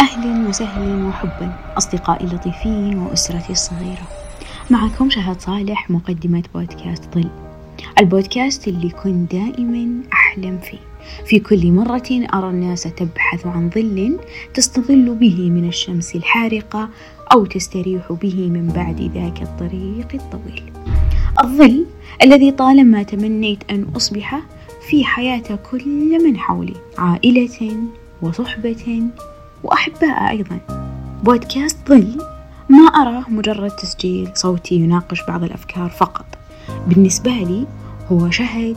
أهلا وسهلا وحبا أصدقائي اللطيفين وأسرتي الصغيرة. معكم شهد صالح مقدمة بودكاست ظل. البودكاست اللي كنت دائما أحلم فيه. في كل مرة أرى الناس تبحث عن ظل تستظل به من الشمس الحارقة أو تستريح به من بعد ذاك الطريق الطويل. الظل الذي طالما تمنيت أن أصبح في حياة كل من حولي عائلة وصحبة وأحباء أيضا. بودكاست ظل. ما أراه مجرد تسجيل صوتي يناقش بعض الأفكار فقط. بالنسبة لي هو شهد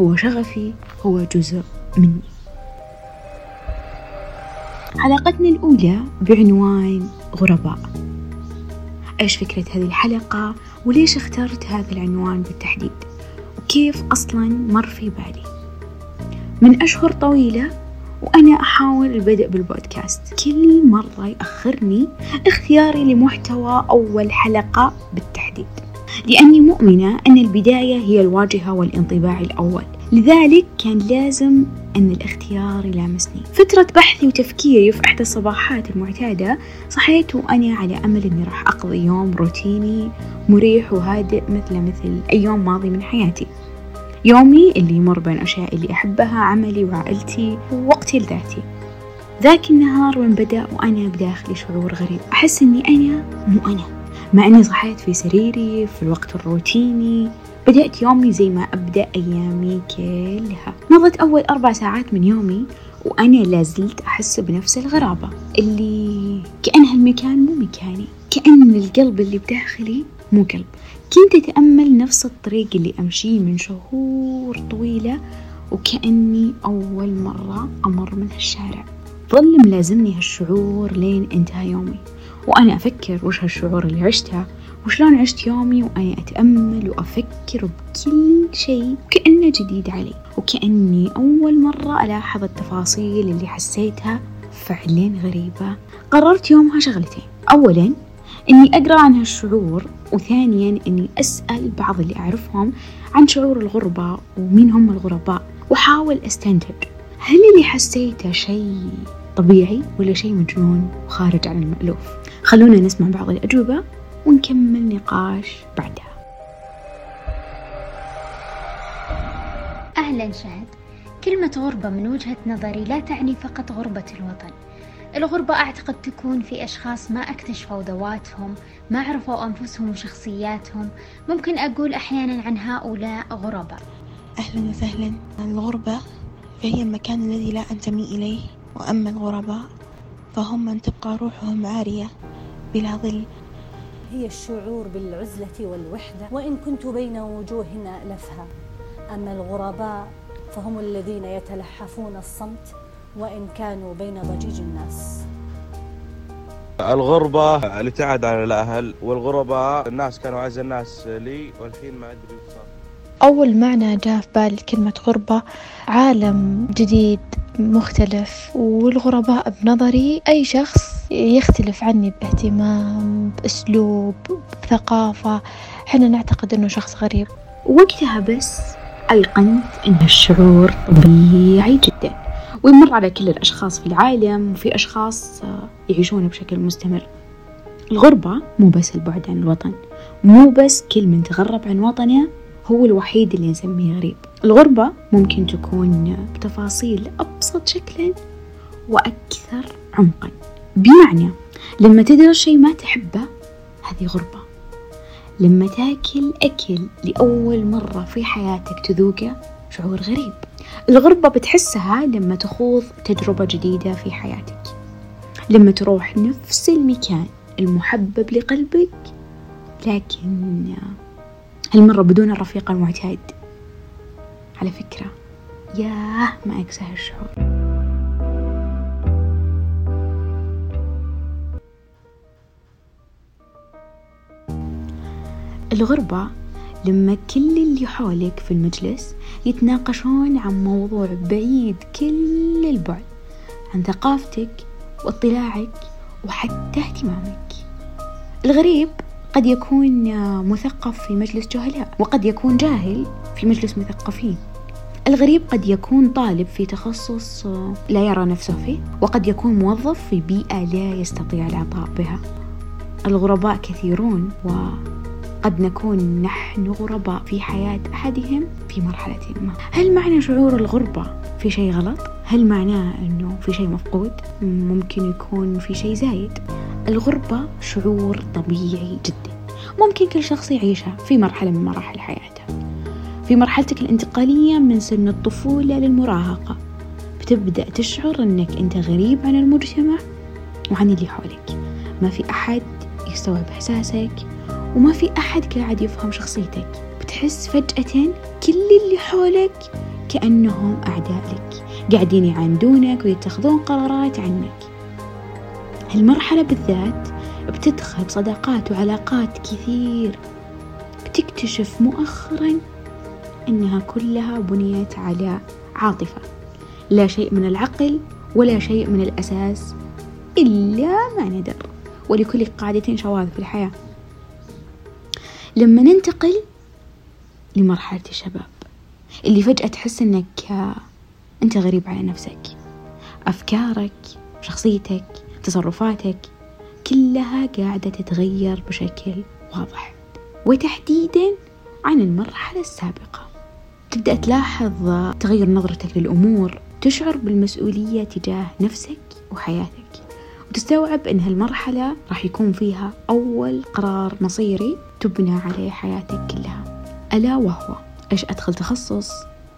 هو شغفي هو جزء مني. حلقتنا الأولى بعنوان غرباء. إيش فكرة هذه الحلقة وليش اخترت هذا العنوان بالتحديد؟ وكيف أصلا مر في بالي؟ من أشهر طويلة وأنا أحاول البدء بالبودكاست. كل مرة يأخرني اختياري لمحتوى أول حلقة بالتحديد. لأني مؤمنة أن البداية هي الواجهة والانطباع الأول. لذلك كان لازم أن الاختيار يلامسني. فترة بحثي وتفكيري في إحدى الصباحات المعتادة صحيت وأنا على أمل أني راح أقضي يوم روتيني مريح وهادئ مثل مثل أي يوم ماضي من حياتي. يومي اللي يمر بين أشياء اللي أحبها عملي وعائلتي ووقتي لذاتي. ذاك النهار وين بدأ وأنا بداخلي شعور غريب. أحس أني أنا مو أنا. مع أني صحيت في سريري في الوقت الروتيني. بدأت يومي زي ما أبدأ أيامي كلها. مضت أول أربع ساعات من يومي وأنا لازلت أحس بنفس الغرابة. اللي كأن هالمكان مو مكاني. كأن القلب اللي بداخلي مو قلب كنت أتأمل نفس الطريق اللي أمشيه من شهور طويلة وكأني أول مرة أمر من هالشارع؟ ظل ملازمني هالشعور لين انتهى يومي وأنا أفكر وش هالشعور اللي عشته وشلون عشت يومي وأنا أتأمل وأفكر بكل شيء كأنه جديد علي وكأني أول مرة ألاحظ التفاصيل اللي حسيتها فعلا غريبة. قررت يومها شغلتين. أولا إني أقرأ عن هالشعور وثانيا إني أسأل بعض اللي أعرفهم عن شعور الغربة ومين هم الغرباء وحاول أستنتج. هل اللي حسيته شيء طبيعي ولا شيء مجنون وخارج عن المألوف؟ خلونا نسمع بعض الأجوبة ونكمل نقاش بعدها. أهلا شهد. كلمة غربة من وجهة نظري لا تعني فقط غربة الوطن الغربة أعتقد تكون في أشخاص ما اكتشفوا ذواتهم ما عرفوا أنفسهم وشخصياتهم. ممكن أقول أحيانا عن هؤلاء غرباء. أهلا وسهلا. الغربة فهي المكان الذي لا أنتمي إليه. وأما الغرباء فهم من تبقى روحهم عارية بلا ظل. هي الشعور بالعزلة والوحدة وإن كنت بين وجوه ألفها أما الغرباء فهم الذين يتلحفون الصمت وإن كانوا بين ضجيج الناس. الغربة الابتعاد عن الأهل والغرباء الناس كانوا أعز الناس لي والحين ما أدري صار. أول معنى جاء في بالي كلمة غربة عالم جديد مختلف والغرباء بنظري أي شخص يختلف عني باهتمام بأسلوب بثقافة. حنا نعتقد أنه شخص غريب. وقتها بس أيقنت أن الشعور طبيعي جدا. ويمر على كل الأشخاص في العالم وفي أشخاص يعيشون بشكل مستمر. الغربة مو بس البعد عن الوطن مو بس كل من تغرب عن وطنه هو الوحيد اللي نسميه غريب. الغربة ممكن تكون بتفاصيل أبسط شكلا وأكثر عمقا. بمعنى لما تدرس شيء ما تحبه هذه غربة. لما تاكل أكل لأول مرة في حياتك تذوقه شعور غريب. الغربة بتحسها لما تخوض تجربة جديدة في حياتك. لما تروح نفس المكان المحبب لقلبك لكن هالمرة بدون الرفيق المعتاد. على فكرة ياه ما أقسى هالشعور. الغربة لما كل اللي حولك في المجلس يتناقشون عن موضوع بعيد كل البعد عن ثقافتك واطلاعك وحتى اهتمامك. الغريب قد يكون مثقف في مجلس جهلاء وقد يكون جاهل في مجلس مثقفين. الغريب قد يكون طالب في تخصص لا يرى نفسه فيه وقد يكون موظف في بيئة لا يستطيع العطاء بها. الغرباء كثيرون وقد نكون نحن غرباء في حياة أحدهم في مرحلة ما. هل معنى شعور الغربة في شيء غلط؟ هل معناه أنه في شيء مفقود؟ ممكن يكون في شيء زايد. الغربة شعور طبيعي جدا. ممكن كل شخص يعيشها في مرحلة من مراحل حياته. في مرحلتك الانتقالية من سن الطفولة للمراهقة. بتبدأ تشعر أنك أنت غريب عن المجتمع وعن اللي حولك. ما في أحد يستوعب إحساسك وما في أحد قاعد يفهم شخصيتك. بتحس فجأة كل اللي حولك كأنهم أعداء لك قاعدين يعاندونك ويتخذون قرارات عنك. هالمرحلة بالذات بتدخل صداقات وعلاقات كثير. بتكتشف مؤخرا إنها كلها بنيت على عاطفة. لا شيء من العقل ولا شيء من الأساس إلا ما ندر. ولكل قاعدة شواذ في الحياة. لما ننتقل لمرحلة الشباب اللي فجأة تحس إنك أنت غريب على نفسك. أفكارك شخصيتك تصرفاتك كلها قاعدة تتغير بشكل واضح. وتحديدا عن المرحلة السابقة. تبدأ تلاحظ تغير نظرتك للأمور تشعر بالمسؤولية تجاه نفسك وحياتك. وتستوعب أن هالمرحلة راح يكون فيها أول قرار مصيري تبنى عليه حياتك كلها. ألا وهو؟ إيش أدخل تخصص؟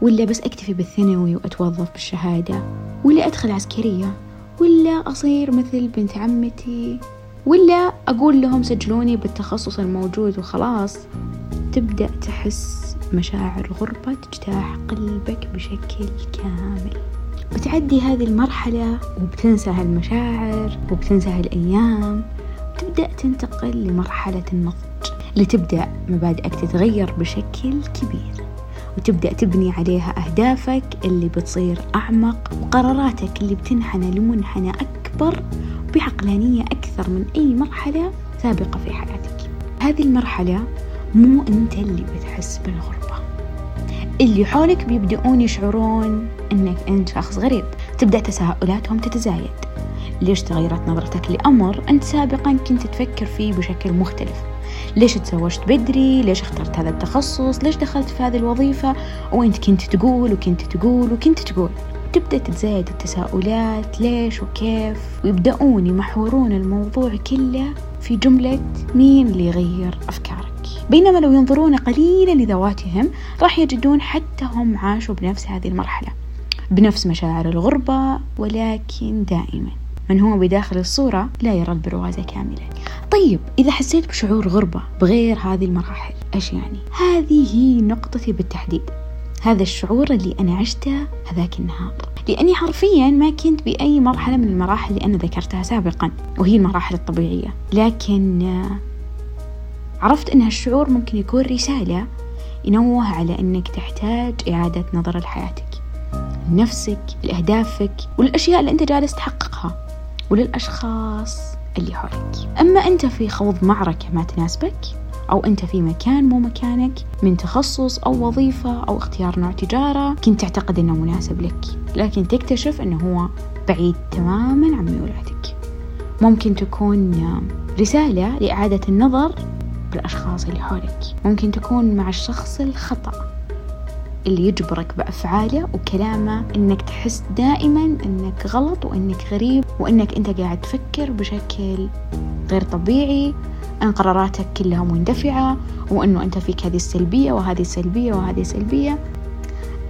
ولا بس أكتفي بالثانوي وأتوظف بالشهادة؟ ولا أدخل عسكرية؟ ولا أصير مثل بنت عمتي؟ ولا أقول لهم سجلوني بالتخصص الموجود وخلاص؟ تبدأ تحس مشاعر غربة تجتاح قلبك بشكل كامل. بتعدي هذه المرحلة وبتنسى هالمشاعر وبتنسى هالأيام. وتبدأ تنتقل لمرحلة النضج لتبدأ مبادئك تتغير بشكل كبير وتبدأ تبني عليها أهدافك اللي بتصير أعمق وقراراتك اللي بتنحنى لمنحنى أكبر بعقلانية أكثر من أي مرحلة سابقة في حياتك. هذه المرحلة مو أنت اللي بتحس بالغربة. اللي حولك بيبدأون يشعرون أنك أنت شخص غريب. تبدأ تساؤلاتهم تتزايد. ليش تغيرت نظرتك لأمر أنت سابقا كنت تفكر فيه بشكل مختلف؟ ليش تزوجت بدري؟ ليش اخترت هذا التخصص؟ ليش دخلت في هذه الوظيفة؟ وانت كنت تقول وكنت تقول وكنت تقول. تبدأ تتزايد التساؤلات ليش وكيف؟ ويبدأون يمحورون الموضوع كله في جملة مين اللي يغير أفكارك. بينما لو ينظرون قليلا لذواتهم راح يجدون حتى هم عاشوا بنفس هذه المرحلة بنفس مشاعر الغربة ولكن دائما. من هو بداخل الصورة لا يرى البروازة كاملة طيب إذا حسيت بشعور غربة بغير هذه المراحل إيش يعني؟ هذه هي نقطتي بالتحديد. هذا الشعور اللي أنا عشته هذاك النهار. لأني حرفيا ما كنت بأي مرحلة من المراحل اللي أنا ذكرتها سابقا وهي المراحل الطبيعية. لكن عرفت أن هالشعور ممكن يكون رسالة ينوه على أنك تحتاج إعادة نظر لحياتك لنفسك لأهدافك والأشياء اللي أنت جالس تحققها وللأشخاص. اللي حولك أما أنت في خوض معركة ما تناسبك أو أنت في مكان مو مكانك من تخصص أو وظيفة أو اختيار نوع تجارة كنت تعتقد أنه مناسب لك. لكن تكتشف أنه هو بعيد تماما عن ميولاتك. ممكن تكون رسالة لإعادة النظر بالأشخاص اللي حولك. ممكن تكون مع الشخص الخطأ. اللي يجبرك بأفعاله وكلامه إنك تحس دائما إنك غلط وإنك غريب وإنك أنت قاعد تفكر بشكل غير طبيعي أن قراراتك كلها مندفعة وأنه أنت فيك هذه السلبية وهذه سلبية وهذه سلبية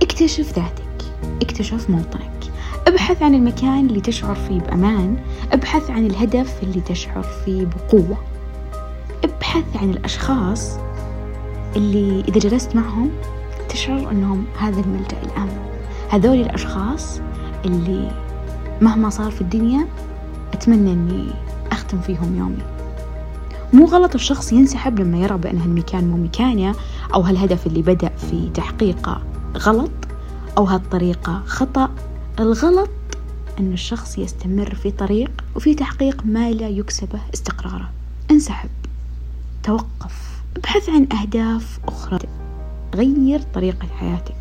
اكتشف ذاتك اكتشف موطنك. ابحث عن المكان اللي تشعر فيه بأمان ابحث عن الهدف اللي تشعر فيه بقوة. ابحث عن الأشخاص اللي إذا جلست معهم تشعر أنهم هذا الملجأ الآمن هذول الأشخاص اللي مهما صار في الدنيا أتمنى أني أختم فيهم يومي. مو غلط الشخص ينسحب لما يرى بأن هالمكان مو مكانه أو هالهدف اللي بدأ في تحقيقه غلط أو هالطريقة خطأ. الغلط أن الشخص يستمر في طريق وفي تحقيق ما لا يكسبه استقراره. انسحب. توقف. ابحث عن أهداف أخرى. غير طريقة حياتك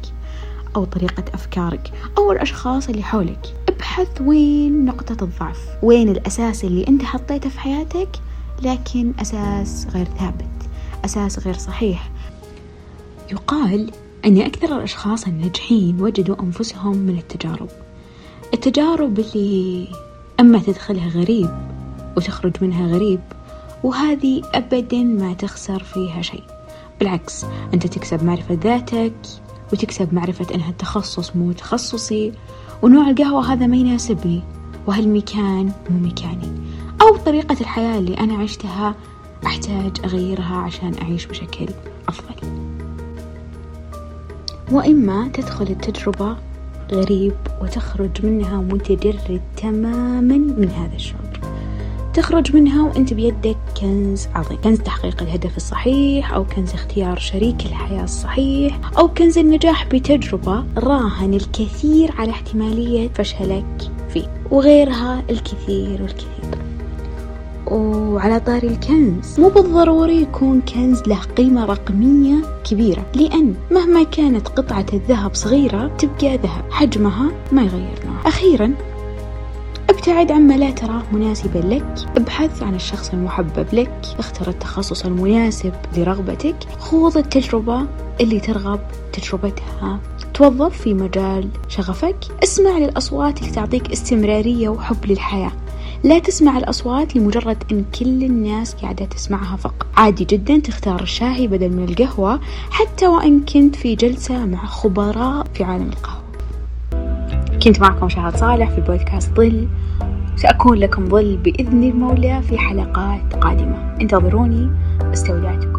أو طريقة أفكارك أو الأشخاص اللي حولك. ابحث وين نقطة الضعف وين الأساس اللي أنت حطيته في حياتك لكن أساس غير ثابت أساس غير صحيح. يقال أن أكثر الأشخاص الناجحين وجدوا أنفسهم من التجارب. التجارب اللي أما تدخلها غريب وتخرج منها غريب وهذه أبدا ما تخسر فيها شيء. بالعكس أنت تكسب معرفة ذاتك وتكسب معرفة أن هالتخصص مو تخصصي. ونوع القهوة هذا ما يناسبني وهالمكان مو مكاني أو طريقة الحياة اللي أنا عشتها أحتاج أغيرها عشان أعيش بشكل أفضل. وإما تدخل التجربة غريب وتخرج منها متجرد تماما من هذا الشعور. تخرج منها وأنت بيدك كنز عظيم كنز تحقيق الهدف الصحيح أو كنز اختيار شريك الحياة الصحيح أو كنز النجاح بتجربة راهن الكثير على احتمالية فشلك فيه وغيرها الكثير والكثير. وعلى طاري الكنز مو بالضروري يكون كنز له قيمة رقمية كبيرة لأن مهما كانت قطعة الذهب صغيرة تبقى ذهب حجمها ما يغير نوعها أخيرا ابتعد عما لا تراه مناسبا لك. ابحث عن الشخص المحبب لك. اختر التخصص المناسب لرغبتك. خوض التجربة اللي ترغب تجربتها. توظف في مجال شغفك. اسمع للأصوات اللي تعطيك استمرارية وحب للحياة. لا تسمع الأصوات لمجرد أن كل الناس قاعدة تسمعها فقط. عادي جدا تختار الشاهي بدل من القهوة حتى وإن كنت في جلسة مع خبراء في عالم القهوة. كنت معكم شهد صالح في بودكاست ظل. سأكون لكم ظل بإذن المولى في حلقات قادمة. انتظروني. استودعتكم.